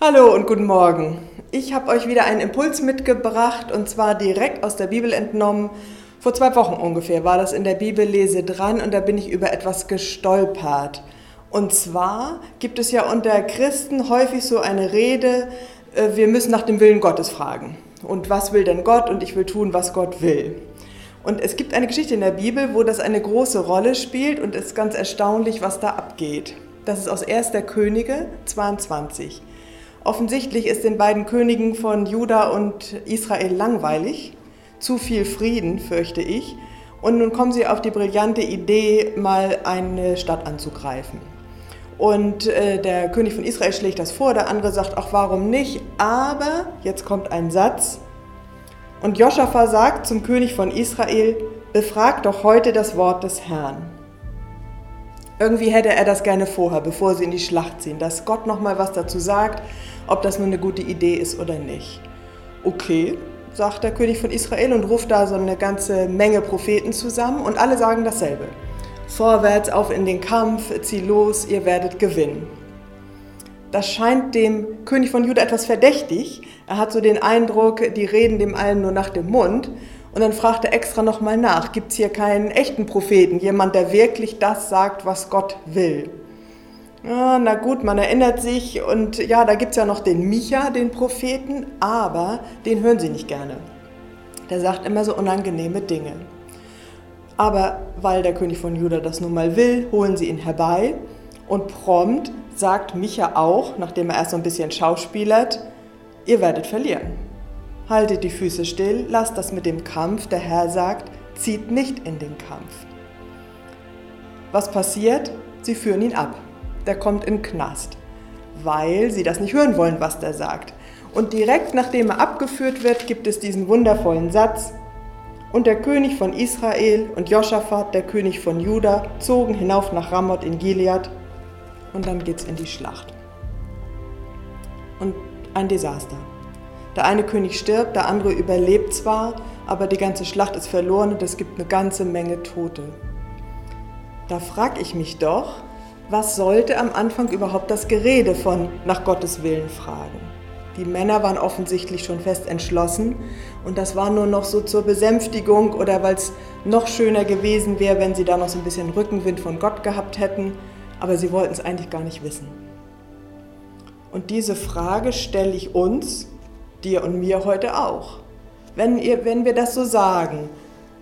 Hallo und guten Morgen. Ich habe euch wieder einen Impuls mitgebracht und zwar direkt aus der Bibel entnommen. Vor zwei Wochen ungefähr war das in der Bibellese dran und da bin ich über etwas gestolpert. Und zwar gibt es ja unter Christen häufig so eine Rede, äh, wir müssen nach dem Willen Gottes fragen. Und was will denn Gott? Und ich will tun, was Gott will. Und es gibt eine Geschichte in der Bibel, wo das eine große Rolle spielt und es ist ganz erstaunlich, was da abgeht. Das ist aus 1. Könige 22. Offensichtlich ist den beiden Königen von Juda und Israel langweilig, zu viel Frieden, fürchte ich. Und nun kommen sie auf die brillante Idee, mal eine Stadt anzugreifen. Und äh, der König von Israel schlägt das vor, der andere sagt, ach warum nicht? Aber, jetzt kommt ein Satz, und Josaphat sagt zum König von Israel, befrag doch heute das Wort des Herrn. Irgendwie hätte er das gerne vorher, bevor sie in die Schlacht ziehen, dass Gott noch mal was dazu sagt, ob das nur eine gute Idee ist oder nicht. Okay, sagt der König von Israel und ruft da so eine ganze Menge Propheten zusammen und alle sagen dasselbe. Vorwärts, auf in den Kampf, zieh los, ihr werdet gewinnen. Das scheint dem König von Juda etwas verdächtig. Er hat so den Eindruck, die reden dem allen nur nach dem Mund. Und dann fragt er extra nochmal nach, gibt es hier keinen echten Propheten, jemand, der wirklich das sagt, was Gott will? Ja, na gut, man erinnert sich und ja, da gibt es ja noch den Micha, den Propheten, aber den hören sie nicht gerne. Der sagt immer so unangenehme Dinge. Aber weil der König von Juda das nun mal will, holen sie ihn herbei und prompt sagt Micha auch, nachdem er erst so ein bisschen schauspielert, ihr werdet verlieren. Haltet die Füße still, lasst das mit dem Kampf, der Herr sagt, zieht nicht in den Kampf. Was passiert? Sie führen ihn ab der kommt in Knast, weil sie das nicht hören wollen, was der sagt. Und direkt nachdem er abgeführt wird, gibt es diesen wundervollen Satz, und der König von Israel und Josaphat, der König von Juda, zogen hinauf nach Ramoth in Gilead und dann geht's in die Schlacht. Und ein Desaster. Der eine König stirbt, der andere überlebt zwar, aber die ganze Schlacht ist verloren und es gibt eine ganze Menge Tote. Da frage ich mich doch, was sollte am Anfang überhaupt das Gerede von nach Gottes Willen fragen? Die Männer waren offensichtlich schon fest entschlossen und das war nur noch so zur Besänftigung oder weil es noch schöner gewesen wäre, wenn sie da noch so ein bisschen Rückenwind von Gott gehabt hätten, aber sie wollten es eigentlich gar nicht wissen. Und diese Frage stelle ich uns, dir und mir heute auch. Wenn, ihr, wenn wir das so sagen,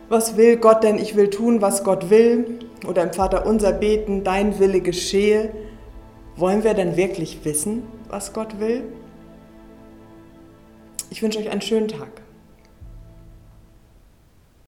was will Gott denn? Ich will tun, was Gott will. Oder im Vater unser beten, dein Wille geschehe. Wollen wir denn wirklich wissen, was Gott will? Ich wünsche euch einen schönen Tag.